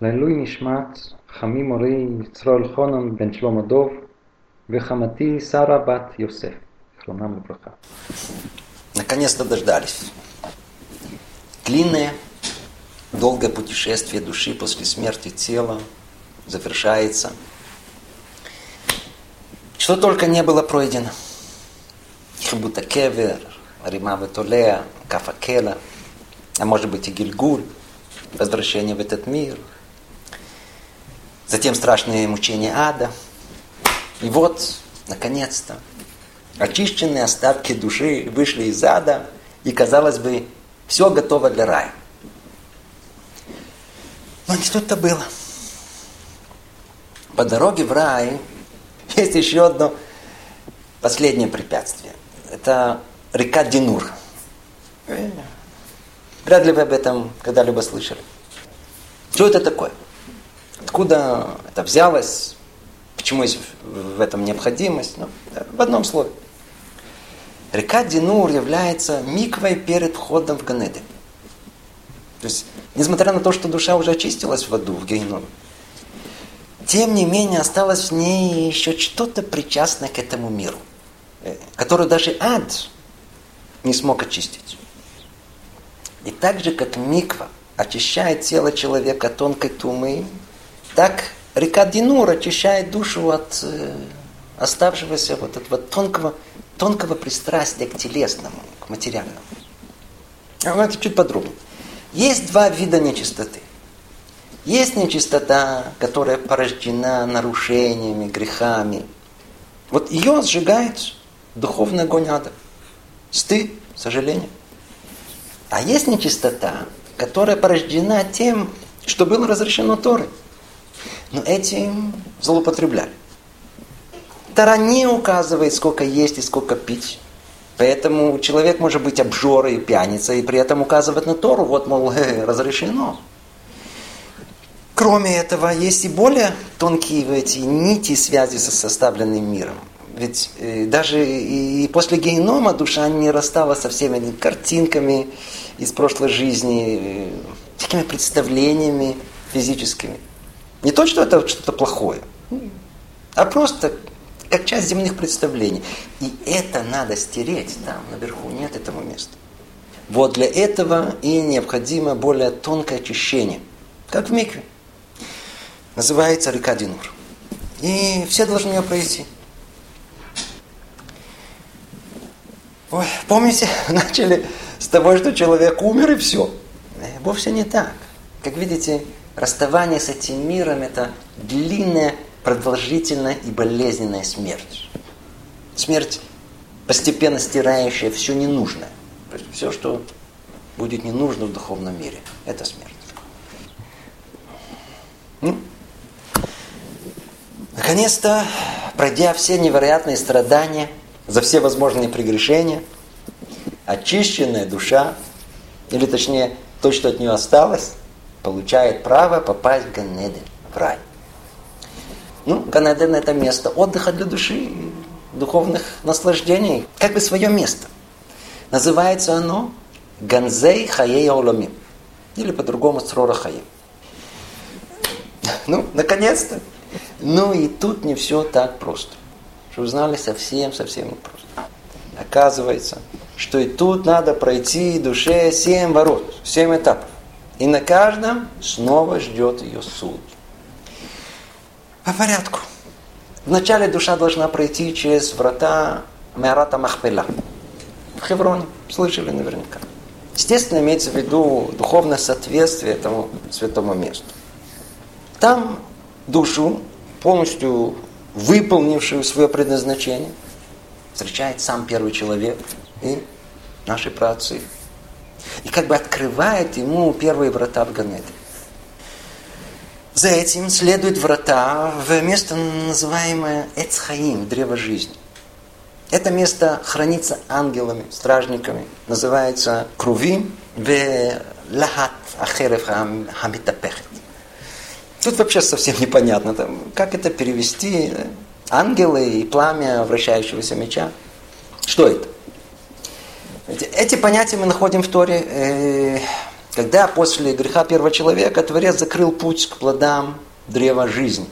לעילוי נשמת חמי מורי יצרול חונן בן שלמה דוב וחמתי שרה בת יוסף, זכרונם לברכה. Наконец-то дождались. Длинное, долгое путешествие души после смерти тела завершается. Что только не было пройдено. Хибута Кевер, Рима Ветолея, Кафа Кела, а может быть и Гильгуль, возвращение в этот мир. Затем страшные мучения ада. И вот, наконец-то, очищенные остатки души вышли из ада, и, казалось бы, все готово для рая. Но не тут-то было. По дороге в рай есть еще одно последнее препятствие. Это река Динур. Вряд ли вы об этом когда-либо слышали. Что это такое? Откуда это взялось? Почему есть в этом необходимость? Ну, в одном слове. Река Динур является миквой перед входом в Ганеды. То есть, несмотря на то, что душа уже очистилась в аду, в гейном, тем не менее осталось в ней еще что-то причастное к этому миру, э, который даже ад не смог очистить. И так же, как миква очищает тело человека от тонкой тумы, так река Динур очищает душу от э, оставшегося вот этого тонкого, тонкого пристрастия к телесному, к материальному. А это чуть подробнее. Есть два вида нечистоты. Есть нечистота, которая порождена нарушениями, грехами. Вот ее сжигает духовный огонь ада. Стыд, сожаление. А есть нечистота, которая порождена тем, что было разрешено Торой. Но этим злоупотребляли. Тора не указывает, сколько есть и сколько пить. Поэтому человек может быть обжорой и пьяницей, и при этом указывать на Тору, вот, мол, разрешено. Кроме этого, есть и более тонкие эти нити связи со составленным миром. Ведь э, даже и после генома душа не рассталась со всеми картинками из прошлой жизни, э, такими представлениями физическими. Не то, что это что-то плохое, а просто как часть земных представлений. И это надо стереть там, наверху, нет этому места. Вот для этого и необходимо более тонкое очищение, как в микве. Называется река Динур. И все должны ее пройти. Ой, помните, начали с того, что человек умер и все. Э, вовсе не так. Как видите, расставание с этим миром – это длинная, продолжительная и болезненная смерть. Смерть, постепенно стирающая все ненужное. То есть все, что будет не нужно в духовном мире, это смерть. Ну, наконец-то, пройдя все невероятные страдания, за все возможные прегрешения, очищенная душа, или точнее, то, что от нее осталось, получает право попасть в Ганеден, в рай. Ну, Ганеден это место отдыха для души, духовных наслаждений, как бы свое место. Называется оно Ганзей Хаей Оламим. Или по-другому Срора Хаим. Ну, наконец-то. Ну и тут не все так просто. Что вы знали, совсем-совсем не просто. Оказывается, что и тут надо пройти душе семь ворот, семь этапов. И на каждом снова ждет ее суд. По порядку. Вначале душа должна пройти через врата Меарата Махпела. В Хевроне. Слышали наверняка. Естественно, имеется в виду духовное соответствие этому святому месту. Там душу, полностью выполнившую свое предназначение, встречает сам первый человек и наши праотцы и как бы открывает ему первые врата в Ганеде. За этим следуют врата в место, называемое Эцхаим, древо жизни. Это место хранится ангелами, стражниками, называется Крувим в Лахат Ахерев Хамитапехет. Тут вообще совсем непонятно, там, как это перевести. Ангелы и пламя вращающегося меча. Что это? Эти понятия мы находим в Торе, э, когда после греха первого человека Творец закрыл путь к плодам древа жизни.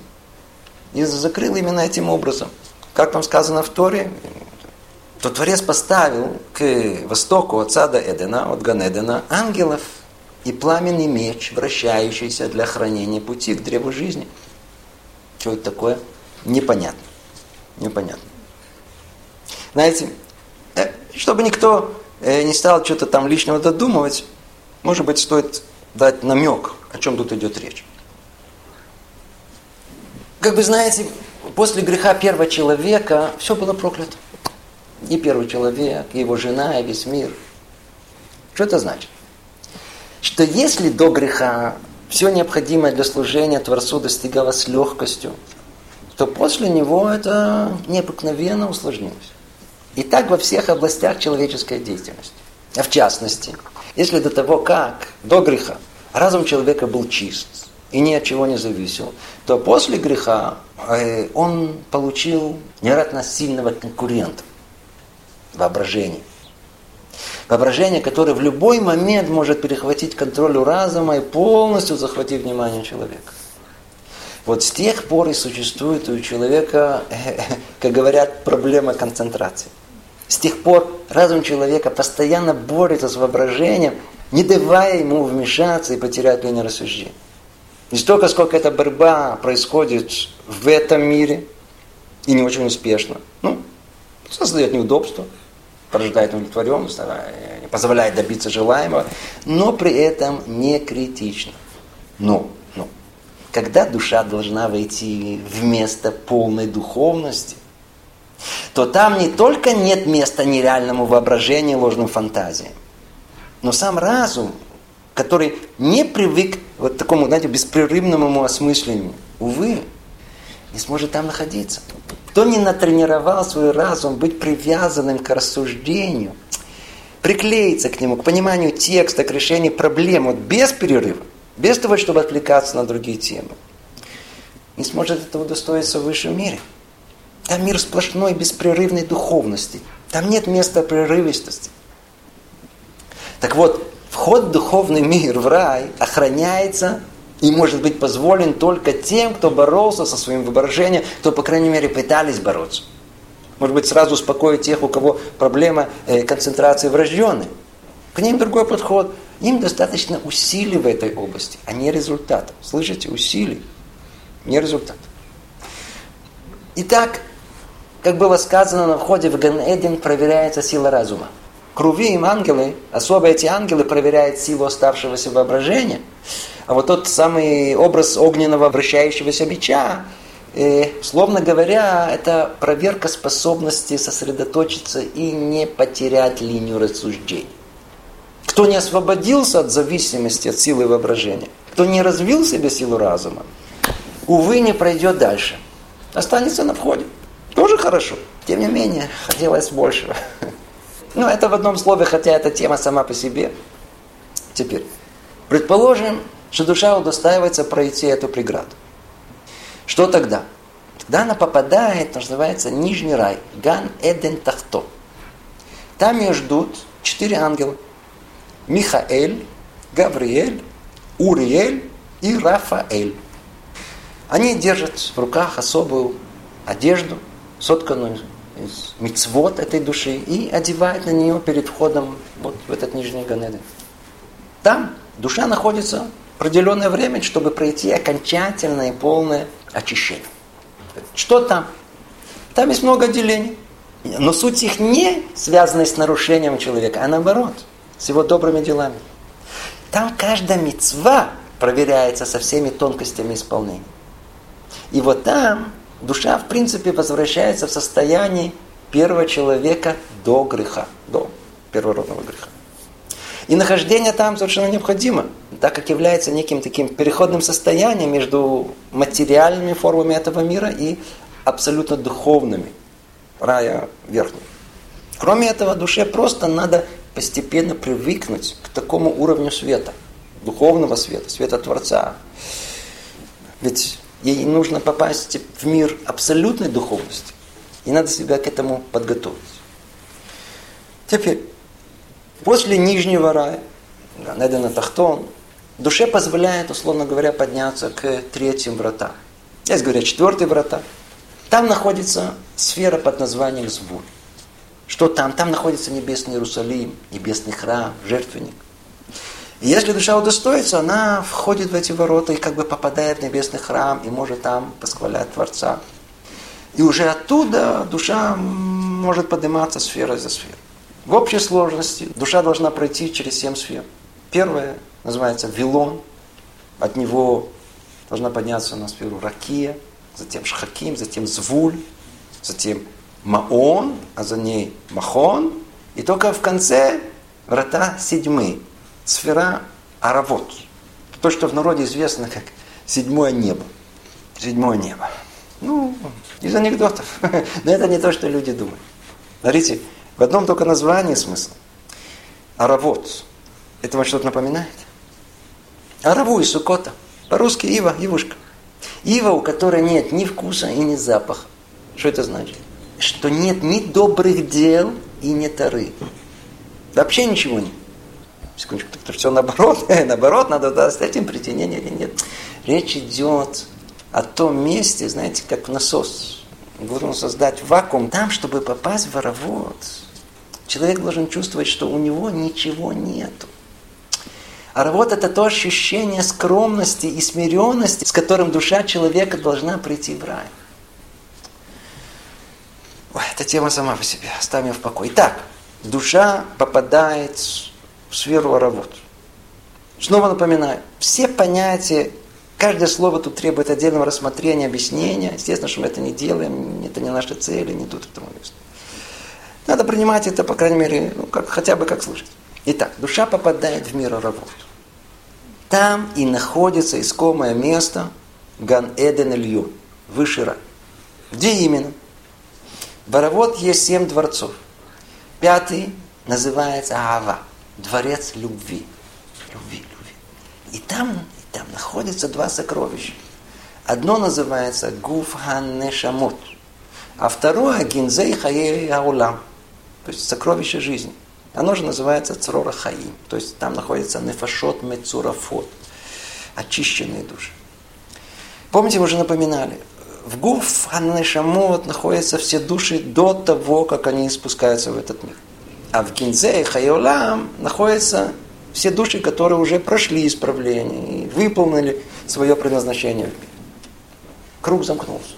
И закрыл именно этим образом. Как там сказано в Торе, то Творец поставил к востоку от сада Эдена, от Ганедена, ангелов и пламенный меч, вращающийся для хранения пути к древу жизни. Что это такое? Непонятно. Непонятно. Знаете, э, чтобы никто э, не стал что-то там лишнего додумывать, может быть, стоит дать намек, о чем тут идет речь. Как вы знаете, после греха первого человека все было проклято. И первый человек, и его жена, и весь мир. Что это значит? Что если до греха все необходимое для служения Творцу достигалось легкостью, то после него это необыкновенно усложнилось. И так во всех областях человеческой деятельности. А в частности, если до того, как, до греха, разум человека был чист и ни от чего не зависел, то после греха э, он получил невероятно сильного конкурента воображение. Воображение, которое в любой момент может перехватить контроль у разума и полностью захватить внимание человека. Вот с тех пор и существует у человека, как говорят, проблема концентрации. С тех пор разум человека постоянно борется с воображением, не давая ему вмешаться и потерять линию рассуждения. Не столько, сколько эта борьба происходит в этом мире, и не очень успешно. Ну, создает неудобства, порождает удовлетворенность, не позволяет добиться желаемого, но при этом не критично. Но, но, когда душа должна войти в место полной духовности, то там не только нет места нереальному воображению, ложным фантазиям, но сам разум, который не привык вот такому, знаете, беспрерывному осмыслению, увы, не сможет там находиться. Кто не натренировал свой разум быть привязанным к рассуждению, приклеиться к нему, к пониманию текста, к решению проблем, вот без перерыва, без того, чтобы отвлекаться на другие темы, не сможет этого удостоиться в высшем мире. Там мир сплошной беспрерывной духовности. Там нет места прерывистости. Так вот, вход в духовный мир, в рай, охраняется и может быть позволен только тем, кто боролся со своим воображением, кто, по крайней мере, пытались бороться. Может быть, сразу успокоить тех, у кого проблема э, концентрации врожденной. К ним другой подход. Им достаточно усилий в этой области, а не результатов. Слышите? Усилий, не результат. Итак, как было сказано на входе в Ганэдин, проверяется сила разума. Круви им ангелы, особо эти ангелы проверяют силу оставшегося воображения – а вот тот самый образ огненного вращающегося бича, э, словно говоря, это проверка способности сосредоточиться и не потерять линию рассуждений. Кто не освободился от зависимости от силы воображения, кто не развил себе силу разума, увы, не пройдет дальше. Останется на входе. Тоже хорошо. Тем не менее, хотелось большего. Ну, это в одном слове, хотя эта тема сама по себе. Теперь, предположим, что душа удостаивается пройти эту преграду. Что тогда? Тогда она попадает, называется, нижний рай, Ган Эден Тахто. Там ее ждут четыре ангела. Михаэль, Гавриэль, Уриэль и Рафаэль. Они держат в руках особую одежду, сотканную из мицвод этой души, и одевают на нее перед входом вот в этот нижний Ганеден. Там душа находится определенное время, чтобы пройти окончательное и полное очищение. Что там? Там есть много отделений. Но суть их не связана с нарушением человека, а наоборот, с его добрыми делами. Там каждая мецва проверяется со всеми тонкостями исполнения. И вот там душа, в принципе, возвращается в состояние первого человека до греха, до первородного греха. И нахождение там совершенно необходимо, так как является неким таким переходным состоянием между материальными формами этого мира и абсолютно духовными, рая верхнего. Кроме этого, душе просто надо постепенно привыкнуть к такому уровню света, духовного света, света Творца. Ведь ей нужно попасть в мир абсолютной духовности. И надо себя к этому подготовить. Теперь, После Нижнего рая Ганеден Тахтон, душе позволяет, условно говоря, подняться к третьим вратам. Здесь говорят четвертые врата. Там находится сфера под названием Звуль. Что там? Там находится небесный Иерусалим, небесный храм, жертвенник. И если душа удостоится, она входит в эти ворота и как бы попадает в небесный храм и может там восхвалять Творца. И уже оттуда душа может подниматься сфера за сферой. В общей сложности душа должна пройти через семь сфер. Первая называется Вилон. От него должна подняться на сферу Ракия, затем Шхаким, затем Звуль, затем Маон, а за ней Махон. И только в конце врата седьмые. Сфера Аравот. То, что в народе известно как седьмое небо. Седьмое небо. Ну, из анекдотов. Но это не то, что люди думают. Смотрите, в одном только названии смысл. Аравот. Это вам что-то напоминает? Араву и сукота. По-русски ива, ивушка. Ива, у которой нет ни вкуса и ни запаха. Что это значит? Что нет ни добрых дел и ни тары. Вообще ничего нет. Секундочку, это все наоборот. наоборот, надо да, с этим прийти. Нет, нет. Речь идет о том месте, знаете, как насос. Нужно создать вакуум там, чтобы попасть в воровод. Человек должен чувствовать, что у него ничего нету. А работа это то ощущение скромности и смиренности, с которым душа человека должна прийти в рай. Ой, эта тема сама по себе. Оставим в покое. Итак, душа попадает в сферу работ. Снова напоминаю, все понятия Каждое слово тут требует отдельного рассмотрения, объяснения. Естественно, что мы это не делаем, это не наши цели, не тут этому место. Надо принимать это, по крайней мере, ну, как, хотя бы как слышать. Итак, душа попадает в мир работ. Там и находится искомое место Ган Эден Илью, высший рай. Где именно? В Боровод есть семь дворцов. Пятый называется Ава, дворец любви. Любви, любви. И там там находятся два сокровища. Одно называется Гуф Ханнешамот, а второе Гинзей Хаей Аулам, то есть сокровище жизни. Оно же называется Црора Хаим, то есть там находится Нефашот Мецурафот, очищенные души. Помните, мы уже напоминали, в Гуф Ханнешамот находятся все души до того, как они спускаются в этот мир. А в Гинзе и Хайолам находятся все души, которые уже прошли исправление и выполнили свое предназначение. Круг замкнулся.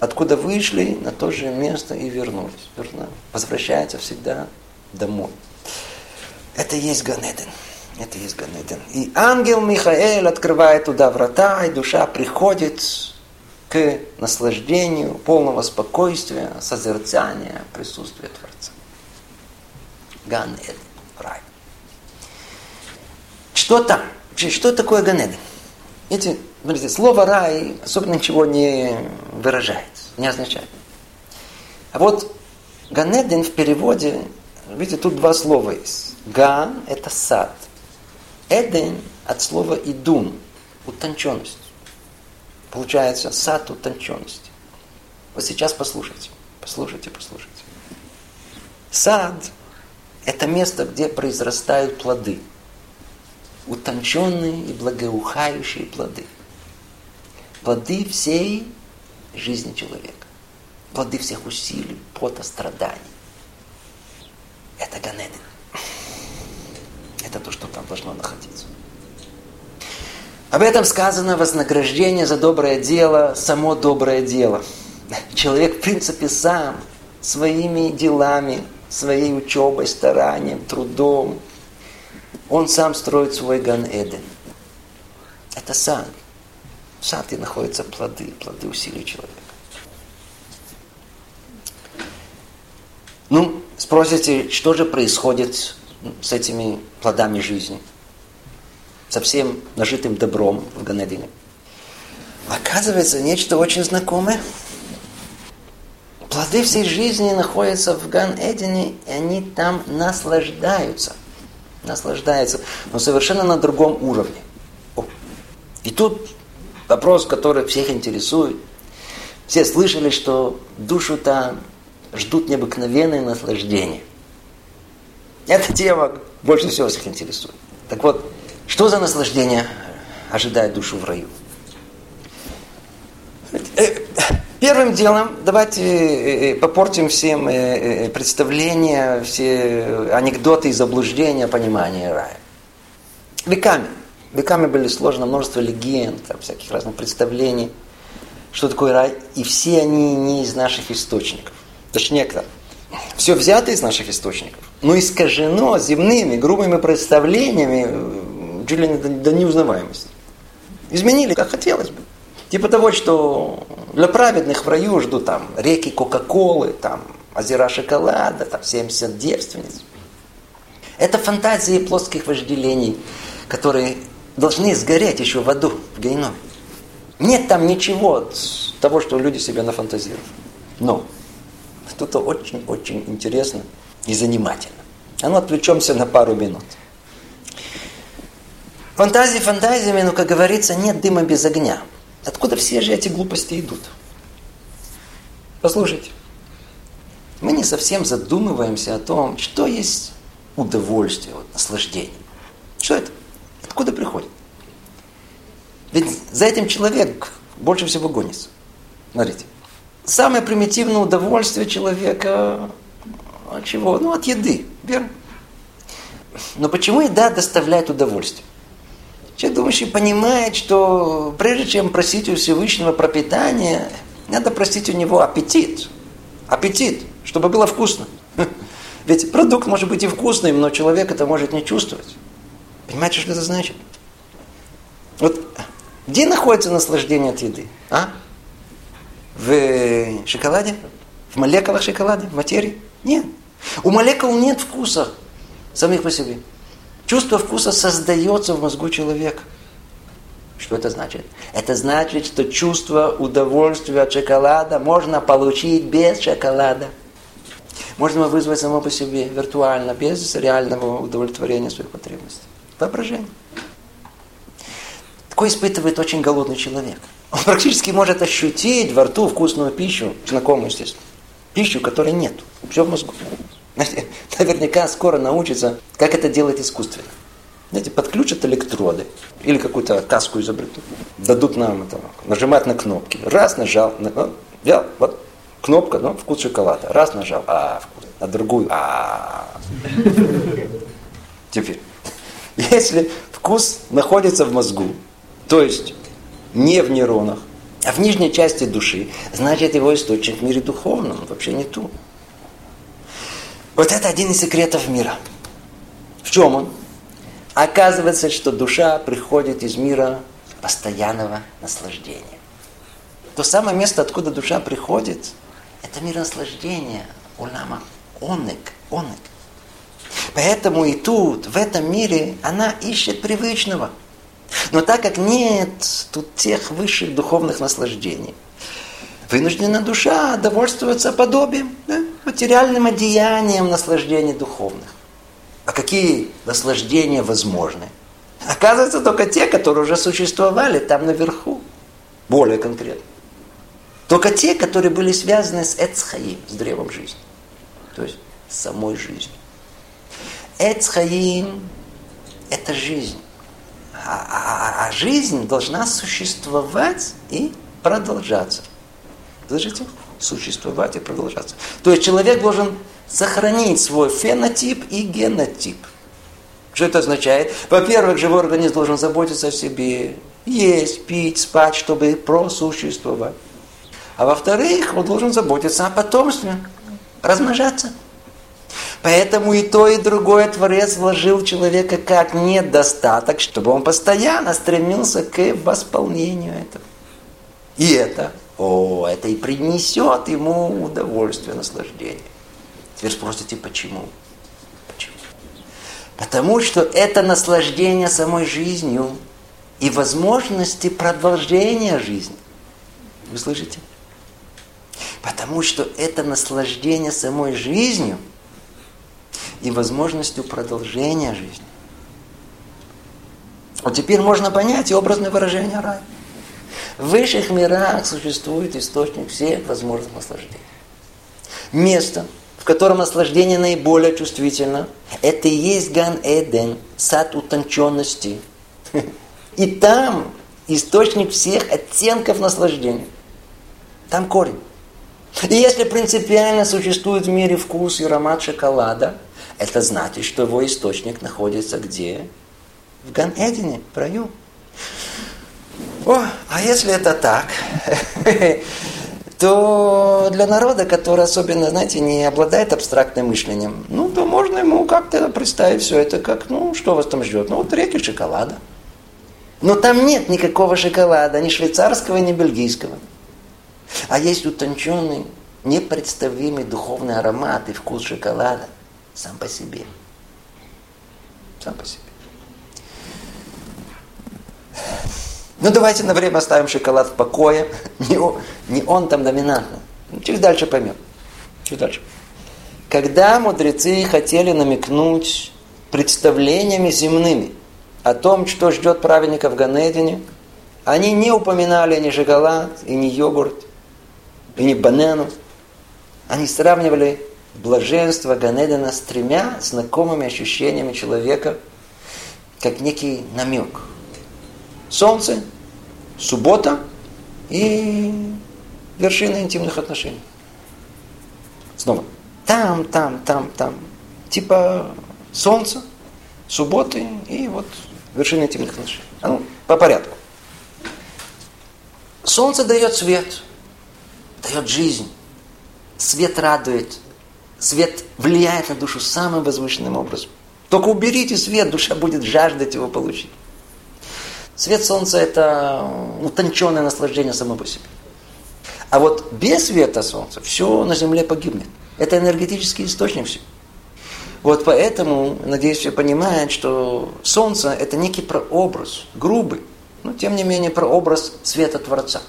Откуда вышли, на то же место и вернулись. Верно? Возвращаются всегда домой. Это есть Ганеден. Это есть Ганеден. И ангел Михаил открывает туда врата, и душа приходит к наслаждению полного спокойствия, созерцания присутствия Творца. Ганеден. Рай. Что там? Что такое Ганеден? Эти, смотрите, слово рай особенно ничего не выражает, не означает. А вот Ганеден в переводе, видите, тут два слова есть. Ган – это сад. Эден от слова идун – утонченность. Получается, сад утонченности. Вот сейчас послушайте, послушайте, послушайте. Сад – это место, где произрастают плоды – утонченные и благоухающие плоды. Плоды всей жизни человека. Плоды всех усилий, пота, страданий. Это Ганедин. Это то, что там должно находиться. Об этом сказано вознаграждение за доброе дело, само доброе дело. Человек, в принципе, сам своими делами, своей учебой, старанием, трудом, он сам строит свой Ган-Эден. Это сад. В саде находятся плоды, плоды усилий человека. Ну, спросите, что же происходит с этими плодами жизни? Со всем нажитым добром в Ганедине. Оказывается, нечто очень знакомое. Плоды всей жизни находятся в Ган-Эдине, и они там наслаждаются – наслаждается, но совершенно на другом уровне. О. И тут вопрос, который всех интересует. Все слышали, что душу-то ждут необыкновенные наслаждения. Эта тема больше всего всех интересует. Так вот, что за наслаждение ожидает душу в раю? Э, первым делом давайте э, э, попортим всем представления, все анекдоты и заблуждения понимания рая. Веками. Веками были сложно множество легенд, всяких разных представлений, что такое рай. И все они не из наших источников. Точнее, как все взято из наших источников, но искажено земными, грубыми представлениями, чуть ли не до неузнаваемости. Изменили, как хотелось бы. Типа того, что для праведных в раю ждут там реки Кока-Колы, там озера шоколада, там 70 девственниц. Это фантазии плоских вожделений, которые должны сгореть еще в аду, в гейноме. Нет там ничего от того, что люди себе нафантазируют. Но что-то очень-очень интересно и занимательно. А ну отвлечемся на пару минут. Фантазии фантазиями, но, как говорится, нет дыма без огня. Откуда все же эти глупости идут? Послушайте, мы не совсем задумываемся о том, что есть удовольствие, вот, наслаждение. Что это? Откуда приходит? Ведь за этим человек больше всего гонится. Смотрите. Самое примитивное удовольствие человека от чего? Ну, от еды, верно? Но почему еда доставляет удовольствие? Человек думающий понимает, что прежде чем просить у Всевышнего пропитания, надо просить у него аппетит. Аппетит, чтобы было вкусно. Ведь продукт может быть и вкусным, но человек это может не чувствовать. Понимаете, что это значит? Вот где находится наслаждение от еды? А? В шоколаде? В молекулах шоколада? В материи? Нет. У молекул нет вкуса самих по себе. Чувство вкуса создается в мозгу человека. Что это значит? Это значит, что чувство удовольствия от шоколада можно получить без шоколада. Можно вызвать само по себе виртуально, без реального удовлетворения своих потребностей. Воображение. Такое испытывает очень голодный человек. Он практически может ощутить во рту вкусную пищу, знакомую, естественно. Пищу, которой нет. Все в мозгу. Наверняка скоро научится, как это делать искусственно. Знаете, подключат электроды или какую-то каску изобретут. Дадут нам это, нажимать на кнопки. Раз нажал, ну, взял, вот кнопка, ну, вкус шоколада. Раз нажал, а, вкус. А другую, а. Теперь, если вкус находится в мозгу, то есть не в нейронах, а в нижней части души, значит его источник в мире духовном, вообще не тут. Вот это один из секретов мира. В чем он? Оказывается, что душа приходит из мира постоянного наслаждения. То самое место, откуда душа приходит, это мир наслаждения, улама, онек, онек. Поэтому и тут, в этом мире, она ищет привычного. Но так как нет тут тех высших духовных наслаждений, вынуждена душа довольствоваться подобием, да, материальным одеянием наслаждений духовных. А какие наслаждения возможны? Оказывается, только те, которые уже существовали там наверху. Более конкретно. Только те, которые были связаны с Эцхаим, с древом жизни. То есть с самой жизнью. Эцхаим – это жизнь. А, а, а, а жизнь должна существовать и продолжаться. Слышите? Существовать и продолжаться. То есть человек должен сохранить свой фенотип и генотип. Что это означает? Во-первых, живой организм должен заботиться о себе, есть, пить, спать, чтобы просуществовать. А во-вторых, он должен заботиться о потомстве, размножаться. Поэтому и то, и другое Творец вложил человека как недостаток, чтобы он постоянно стремился к восполнению этого. И это о, это и принесет ему удовольствие, наслаждение. Теперь спросите, почему? Почему? Потому что это наслаждение самой жизнью и возможности продолжения жизни. Вы слышите? Потому что это наслаждение самой жизнью и возможностью продолжения жизни. Вот теперь можно понять и образное выражение рая. В высших мирах существует источник всех возможных наслаждений. Место, в котором наслаждение наиболее чувствительно, это и есть Ган-Эден, сад утонченности. И там источник всех оттенков наслаждения. Там корень. И если принципиально существует в мире вкус и аромат шоколада, это значит, что его источник находится где? В Ган-Эдене, в раю. О, а если это так, то для народа, который особенно, знаете, не обладает абстрактным мышлением, ну, то можно ему как-то представить все это как, ну, что вас там ждет? Ну, вот реки шоколада. Но там нет никакого шоколада, ни швейцарского, ни бельгийского. А есть утонченный, непредставимый духовный аромат и вкус шоколада сам по себе. Сам по себе. Ну давайте на время оставим шоколад в покое. Не он, не он там доминантно. Чуть дальше поймем. Чуть дальше. Когда мудрецы хотели намекнуть представлениями земными о том, что ждет праведника в Ганедине, они не упоминали ни шоколад, и ни йогурт, и ни банану. Они сравнивали блаженство Ганедина с тремя знакомыми ощущениями человека, как некий намек – солнце, суббота и вершина интимных отношений. Снова. Там, там, там, там. Типа солнце, субботы и вот вершина интимных отношений. А ну, по порядку. Солнце дает свет, дает жизнь. Свет радует. Свет влияет на душу самым возвышенным образом. Только уберите свет, душа будет жаждать его получить. Свет солнца – это утонченное наслаждение само по себе. А вот без света солнца все на Земле погибнет. Это энергетический источник все. Вот поэтому, надеюсь, все понимают, что Солнце – это некий прообраз, грубый, но тем не менее прообраз света Творца.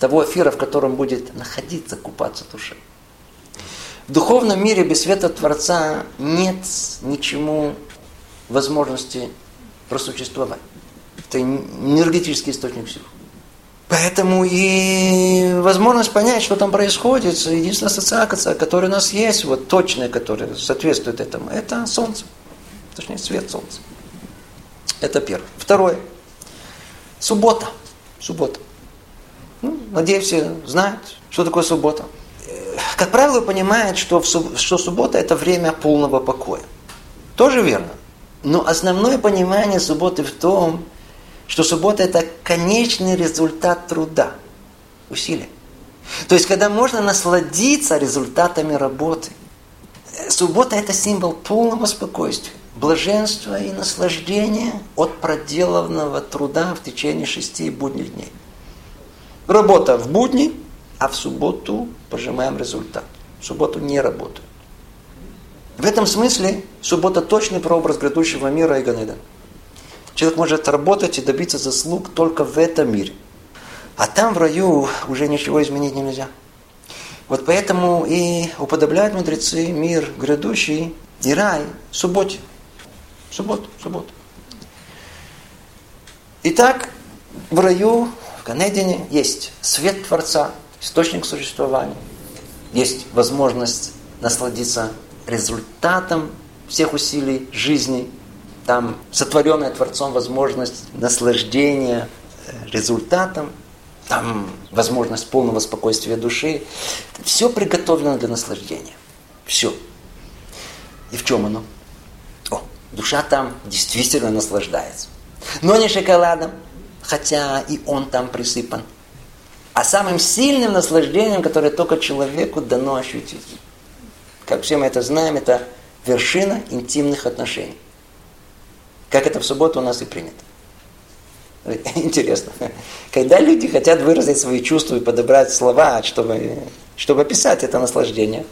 Того эфира, в котором будет находиться, купаться душа. В духовном мире без света Творца нет ничему возможности просуществовать. Это энергетический источник всего. Поэтому и возможность понять, что там происходит, единственная ассоциация, которая у нас есть, вот точная, которая соответствует этому, это Солнце. Точнее, свет Солнца. Это первое. Второе. Суббота. Суббота. Ну, надеюсь, все знают, что такое суббота. Как правило, понимают, что, в, что суббота – это время полного покоя. Тоже верно. Но основное понимание субботы в том, что суббота – это конечный результат труда, усилия. То есть, когда можно насладиться результатами работы. Суббота – это символ полного спокойствия, блаженства и наслаждения от проделанного труда в течение шести будних дней. Работа в будни, а в субботу пожимаем результат. В субботу не работаю. В этом смысле суббота точный прообраз грядущего мира и Ганеда. Человек может работать и добиться заслуг только в этом мире. А там в раю уже ничего изменить нельзя. Вот поэтому и уподобляют мудрецы мир грядущий и рай субботе. Субботу, субботу. Итак, в раю, в Ганедине есть свет Творца, источник существования. Есть возможность насладиться результатом всех усилий жизни – там сотворенная Творцом возможность наслаждения э, результатом, там возможность полного спокойствия души. Все приготовлено для наслаждения. Все. И в чем оно? О, душа там действительно наслаждается. Но не шоколадом, хотя и он там присыпан. А самым сильным наслаждением, которое только человеку дано ощутить. Как все мы это знаем, это вершина интимных отношений. Как это в субботу у нас и принято. Интересно. Когда люди хотят выразить свои чувства и подобрать слова, чтобы, чтобы описать это наслаждение,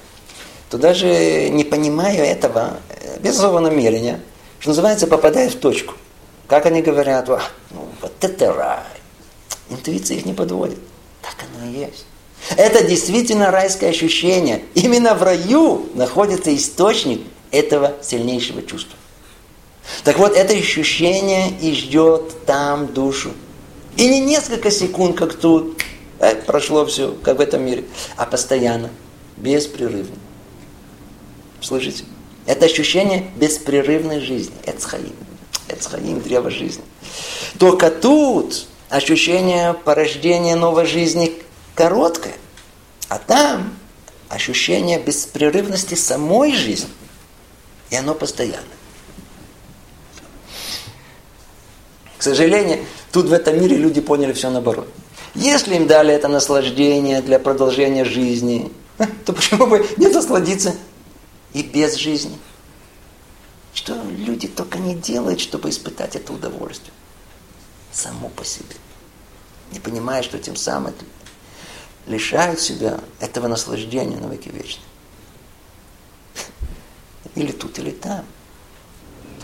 то даже не понимая этого, без особого намерения, что называется, попадая в точку. Как они говорят, ну, вот это рай. Интуиция их не подводит. Так оно и есть. Это действительно райское ощущение. Именно в раю находится источник этого сильнейшего чувства. Так вот, это ощущение и ждет там душу. И не несколько секунд, как тут, э, прошло все, как в этом мире, а постоянно, беспрерывно. Слышите? Это ощущение беспрерывной жизни. Эцхаим. Эцхаим, древо жизни. Только тут ощущение порождения новой жизни короткое. А там ощущение беспрерывности самой жизни. И оно постоянно. К сожалению, тут в этом мире люди поняли все наоборот. Если им дали это наслаждение для продолжения жизни, то почему бы не насладиться и без жизни? Что люди только не делают, чтобы испытать это удовольствие. Само по себе. Не понимая, что тем самым лишают себя этого наслаждения на веки вечные. Или тут, или там.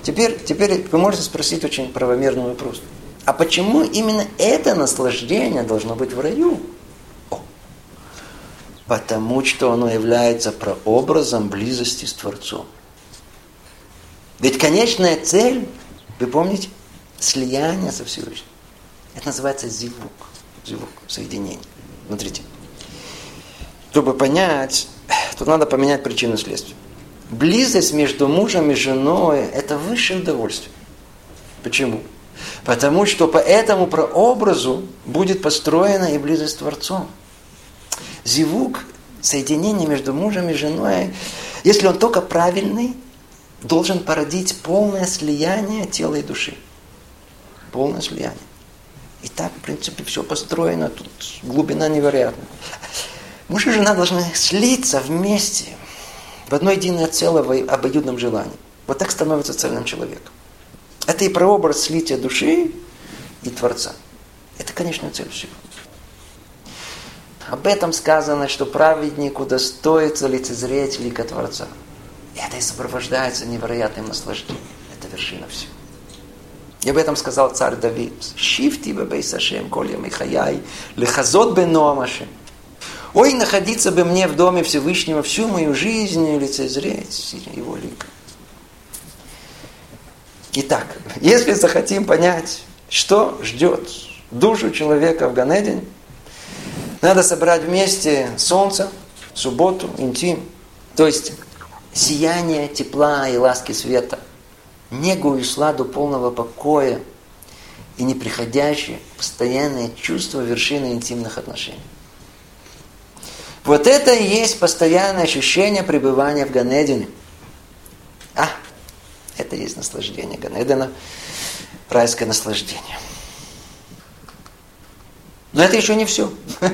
Теперь, теперь вы можете спросить очень правомерный вопрос. А почему именно это наслаждение должно быть в раю? О, потому что оно является прообразом близости с Творцом. Ведь конечная цель, вы помните, слияние со Всевышним. Это называется зивук. Зивук, соединение. Смотрите. Чтобы понять, тут надо поменять причину следствия близость между мужем и женой – это высшее удовольствие. Почему? Потому что по этому прообразу будет построена и близость с Творцом. Зивук, соединение между мужем и женой, если он только правильный, должен породить полное слияние тела и души. Полное слияние. И так, в принципе, все построено, тут глубина невероятная. Муж и жена должны слиться вместе – в одно единое целое в обоюдном желании. Вот так становится цельным человеком. Это и прообраз слития души и Творца. Это конечная цель всего. Об этом сказано, что праведнику достоится лицезреть лика Творца. И это и сопровождается невероятным наслаждением. Это вершина всего. И об этом сказал царь Давид. Шифти бебей сашем, колья михаяй, лехазот бен ноамашем. Ой, находиться бы мне в доме Всевышнего всю мою жизнь и лицезреть его лик. Итак, если захотим понять, что ждет душу человека в Ганедине, надо собрать вместе солнце, субботу, интим, то есть сияние тепла и ласки света, негу и сладу полного покоя и неприходящее постоянное чувство вершины интимных отношений. Вот это и есть постоянное ощущение пребывания в Ганедине. А, это и есть наслаждение Ганедина, райское наслаждение. Но это еще не все.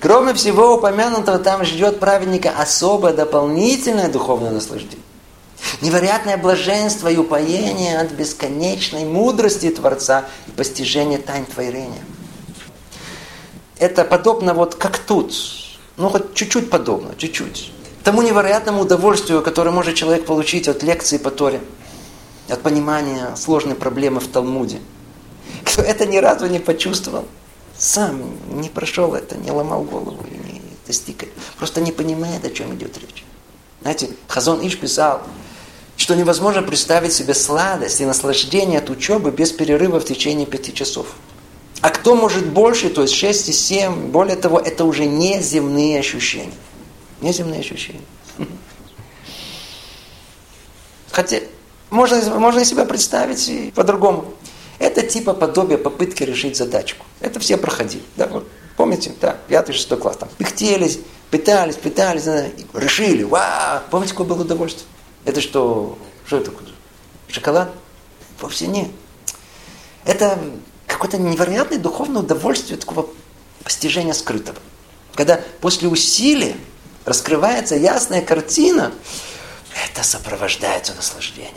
Кроме всего упомянутого, там ждет праведника особое дополнительное духовное наслаждение. Невероятное блаженство и упоение от бесконечной мудрости Творца и постижения тайн творения. Это подобно вот как тут, ну, хоть чуть-чуть подобно, чуть-чуть. Тому невероятному удовольствию, которое может человек получить от лекции по Торе, от понимания сложной проблемы в Талмуде. Кто это ни разу не почувствовал, сам не прошел это, не ломал голову и не достиг, просто не понимает, о чем идет речь. Знаете, Хазон Иш писал, что невозможно представить себе сладость и наслаждение от учебы без перерыва в течение пяти часов. А кто может больше, то есть 6 и 7, более того, это уже не земные ощущения. Не земные ощущения. Хотя можно, можно себя представить и по-другому. Это типа подобие попытки решить задачку. Это все проходили. Да, вот, помните, да, пятый, шестой класс, там, пыхтелись, пытались, пытались, да, решили, вау, помните, какое было удовольствие? Это что, что это? Шоколад? Вовсе нет. Это какое-то невероятное духовное удовольствие такого постижения скрытого. Когда после усилия раскрывается ясная картина, это сопровождается наслаждением.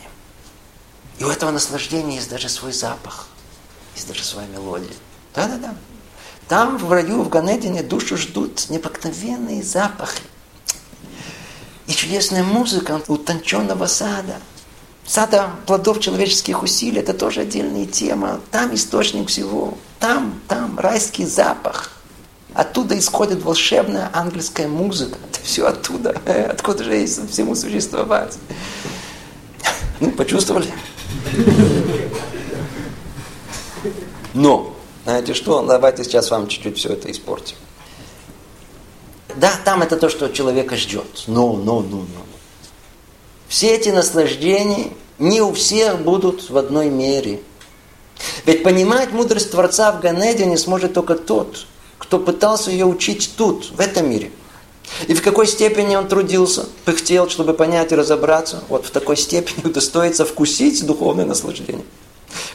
И у этого наслаждения есть даже свой запах, есть даже своя мелодия. Да-да-да. Там в раю, в Ганедине душу ждут необыкновенные запахи. И чудесная музыка утонченного сада – Сада плодов человеческих усилий – это тоже отдельная тема. Там источник всего. Там, там райский запах. Оттуда исходит волшебная ангельская музыка. Это все оттуда. Откуда же есть всему существовать? Ну, почувствовали? Но, знаете что, давайте сейчас вам чуть-чуть все это испортим. Да, там это то, что человека ждет. Но, но, но, но. Все эти наслаждения не у всех будут в одной мере. Ведь понимать мудрость Творца в Ганеде не сможет только тот, кто пытался ее учить тут, в этом мире. И в какой степени он трудился, пыхтел, чтобы понять и разобраться, вот в такой степени удостоится вкусить духовное наслаждение.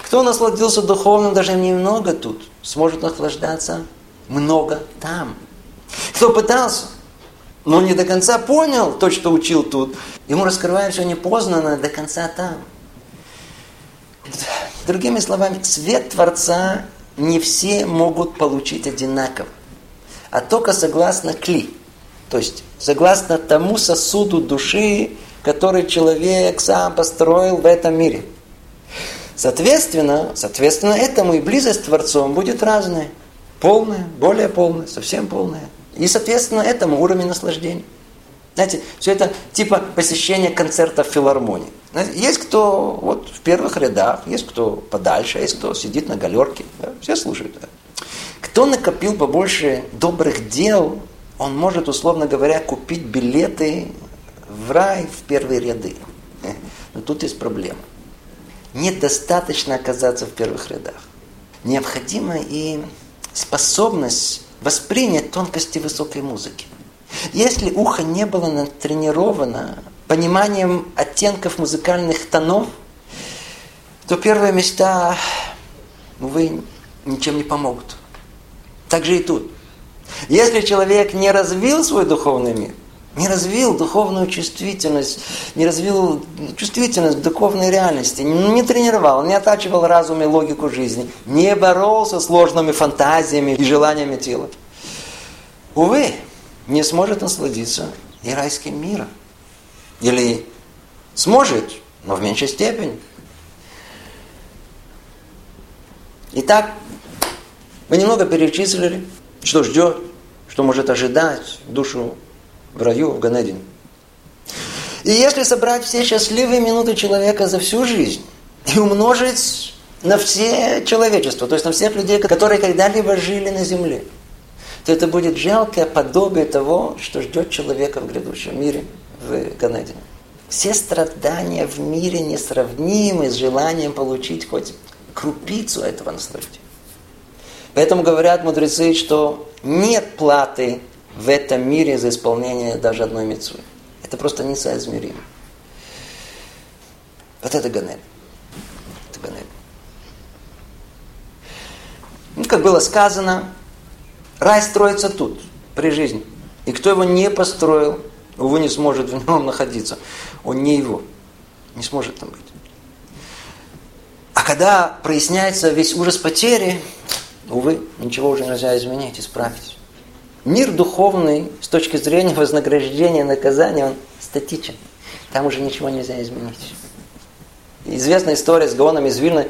Кто насладился духовным даже немного тут, сможет наслаждаться много там. Кто пытался, но не до конца понял то, что учил тут, ему раскрывают все непознанное до конца там. Другими словами, свет Творца не все могут получить одинаково, а только согласно кли, то есть согласно тому сосуду души, который человек сам построил в этом мире. Соответственно, соответственно этому и близость с Творцом будет разная. Полная, более полная, совсем полная. И, соответственно, этому уровень наслаждения. Знаете, все это типа посещения концертов филармонии. Знаете, есть кто вот в первых рядах, есть кто подальше, есть кто сидит на галерке. Да, все слушают. Да. Кто накопил побольше добрых дел, он может, условно говоря, купить билеты в рай в первые ряды. Но тут есть проблема. Недостаточно оказаться в первых рядах. Необходима и способность воспринять тонкости высокой музыки. Если ухо не было натренировано пониманием оттенков музыкальных тонов, то первые места, увы, ничем не помогут. Так же и тут. Если человек не развил свой духовный мир, не развил духовную чувствительность, не развил чувствительность духовной реальности, не тренировал, не оттачивал разум и логику жизни, не боролся с сложными фантазиями и желаниями тела. Увы, не сможет насладиться и райским миром. Или сможет, но в меньшей степени. Итак, мы немного перечислили, что ждет, что может ожидать душу в раю, в Ганедине. И если собрать все счастливые минуты человека за всю жизнь и умножить на все человечество, то есть на всех людей, которые когда-либо жили на земле, то это будет жалкое подобие того, что ждет человека в грядущем мире, в Ганедине. Все страдания в мире несравнимы с желанием получить хоть крупицу этого наслаждения. Поэтому говорят мудрецы, что нет платы в этом мире за исполнение даже одной мецвы. Это просто несоизмеримо. Вот это Ганель. Это Ганель. Ну, как было сказано, рай строится тут, при жизни. И кто его не построил, увы, не сможет в нем находиться. Он не его. Не сможет там быть. А когда проясняется весь ужас потери, увы, ничего уже нельзя изменить, исправить. Мир духовный с точки зрения вознаграждения, наказания, он статичен. Там уже ничего нельзя изменить. Известная история с Гаоном из Вильны,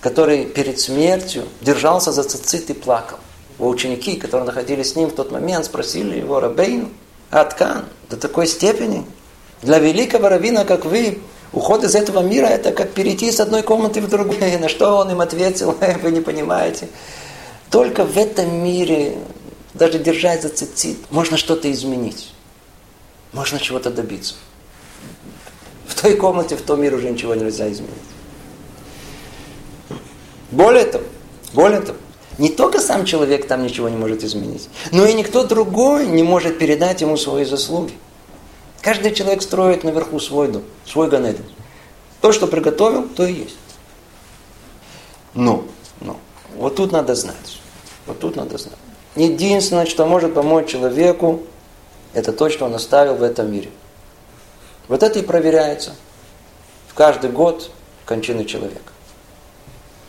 который перед смертью держался за цицит и плакал. Его ученики, которые находились с ним в тот момент, спросили его, Рабейну, Аткан, до такой степени? Для великого равина, как вы, уход из этого мира, это как перейти с одной комнаты в другую. На что он им ответил, вы не понимаете. Только в этом мире даже держать за цицит, можно что-то изменить. Можно чего-то добиться. В той комнате, в том мире уже ничего нельзя изменить. Более того, более того, не только сам человек там ничего не может изменить, но и никто другой не может передать ему свои заслуги. Каждый человек строит наверху свой дом, свой ганеден. То, что приготовил, то и есть. Но, но, вот тут надо знать. Вот тут надо знать. Единственное, что может помочь человеку, это то, что он оставил в этом мире. Вот это и проверяется в каждый год кончины человека.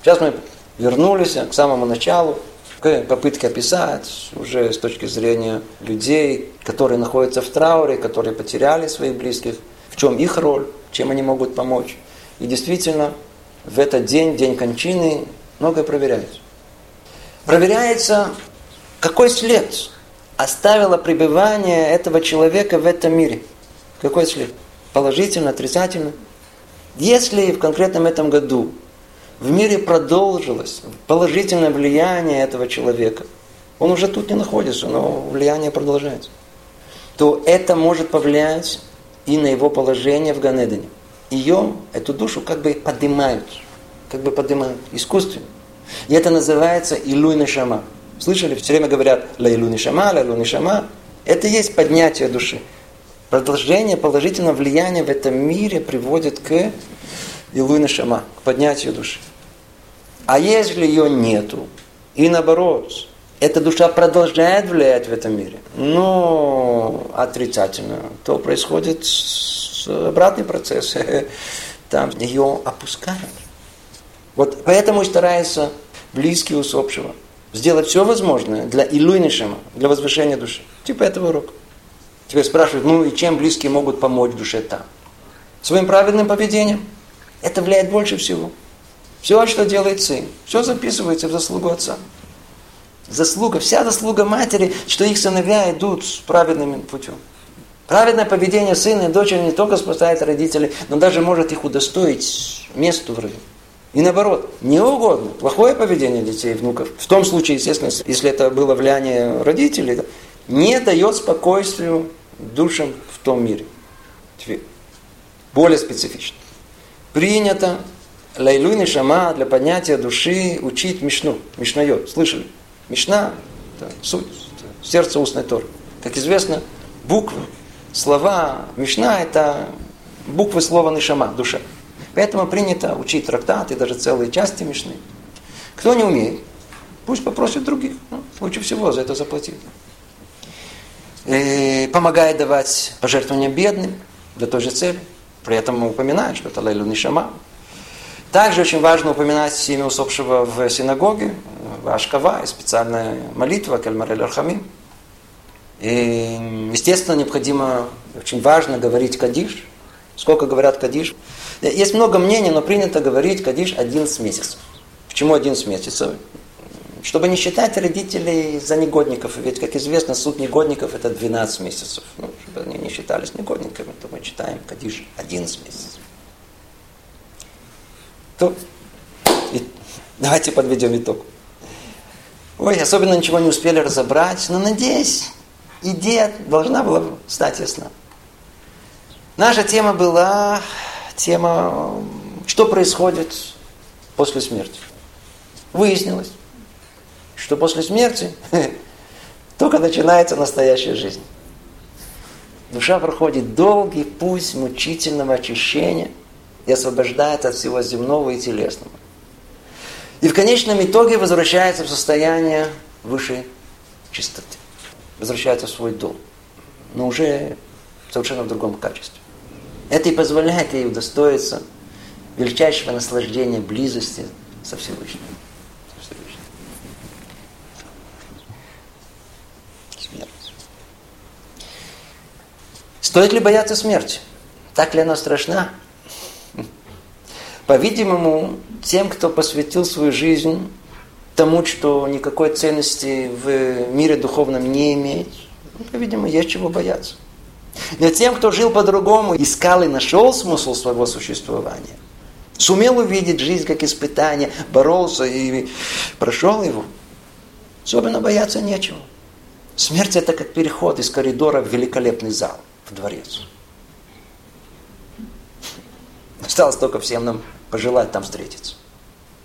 Сейчас мы вернулись к самому началу, к попытке описать уже с точки зрения людей, которые находятся в трауре, которые потеряли своих близких, в чем их роль, чем они могут помочь. И действительно, в этот день, день кончины, многое проверяется. Проверяется какой след оставило пребывание этого человека в этом мире? Какой след? Положительно, отрицательно? Если в конкретном этом году в мире продолжилось положительное влияние этого человека, он уже тут не находится, но влияние продолжается, то это может повлиять и на его положение в Ганедане. Ее, эту душу, как бы поднимают, как бы поднимают искусственно. И это называется Илуй Шама. Слышали? Все время говорят Ла Илуй Шама, Ла Илуй Шама. Это и есть поднятие души. Продолжение положительного влияния в этом мире приводит к Илуй Шама, к поднятию души. А если ее нету, и наоборот, эта душа продолжает влиять в этом мире, но отрицательно, то происходит обратный процесс. Там ее опускают. Вот поэтому старается близкий усопшего сделать все возможное для илуйнишема, для возвышения души. Типа этого урока. Теперь спрашивают, ну и чем близкие могут помочь душе там? Своим правильным поведением. Это влияет больше всего. Все, что делает сын, все записывается в заслугу отца. Заслуга, вся заслуга матери, что их сыновья идут праведным путем. Праведное поведение сына и дочери не только спасает родителей, но даже может их удостоить месту в раю. И наоборот, не угодно, плохое поведение детей и внуков, в том случае, естественно, если это было влияние родителей, не дает спокойствию душам в том мире. Более специфично. Принято Лайлуй Шама для поднятия души учить Мишну. Мишнайот. Слышали? Мишна – это суть, сердце устной Торы. Как известно, буквы, слова Мишна – это буквы слова Нишама, душа. Поэтому принято учить трактаты, даже целые части Мишны. Кто не умеет, пусть попросит других. Ну, лучше всего за это заплатить. И помогает давать пожертвования бедным для той же цели. При этом упоминает, что это Лейлу Нишама, также очень важно упоминать имя усопшего в синагоге, в Ашкава, специальная молитва, Кельмарель Архамим. И, естественно, необходимо, очень важно говорить Кадиш. Сколько говорят Кадиш? Есть много мнений, но принято говорить Кадиш 11 месяцев. Почему 11 месяцев? Чтобы не считать родителей за негодников. Ведь, как известно, суд негодников это 12 месяцев. Ну, чтобы они не считались негодниками, то мы читаем Кадиш 11 месяцев. То, и, давайте подведем итог. Ой, особенно ничего не успели разобрать, но надеюсь, идея должна была стать ясна. Наша тема была тема, что происходит после смерти. Выяснилось, что после смерти только начинается настоящая жизнь. Душа проходит долгий путь мучительного очищения – и освобождает от всего земного и телесного. И в конечном итоге возвращается в состояние высшей чистоты. Возвращается в свой дом. Но уже совершенно в другом качестве. Это и позволяет ей удостоиться величайшего наслаждения близости со Всевышним. Стоит ли бояться смерти? Так ли она страшна? По-видимому, тем, кто посвятил свою жизнь тому, что никакой ценности в мире духовном не имеет, ну, по-видимому, есть чего бояться. Но тем, кто жил по-другому, искал и нашел смысл своего существования, сумел увидеть жизнь как испытание, боролся и прошел его, особенно бояться нечего. Смерть это как переход из коридора в великолепный зал, в дворец. Осталось только всем нам пожелать там встретиться.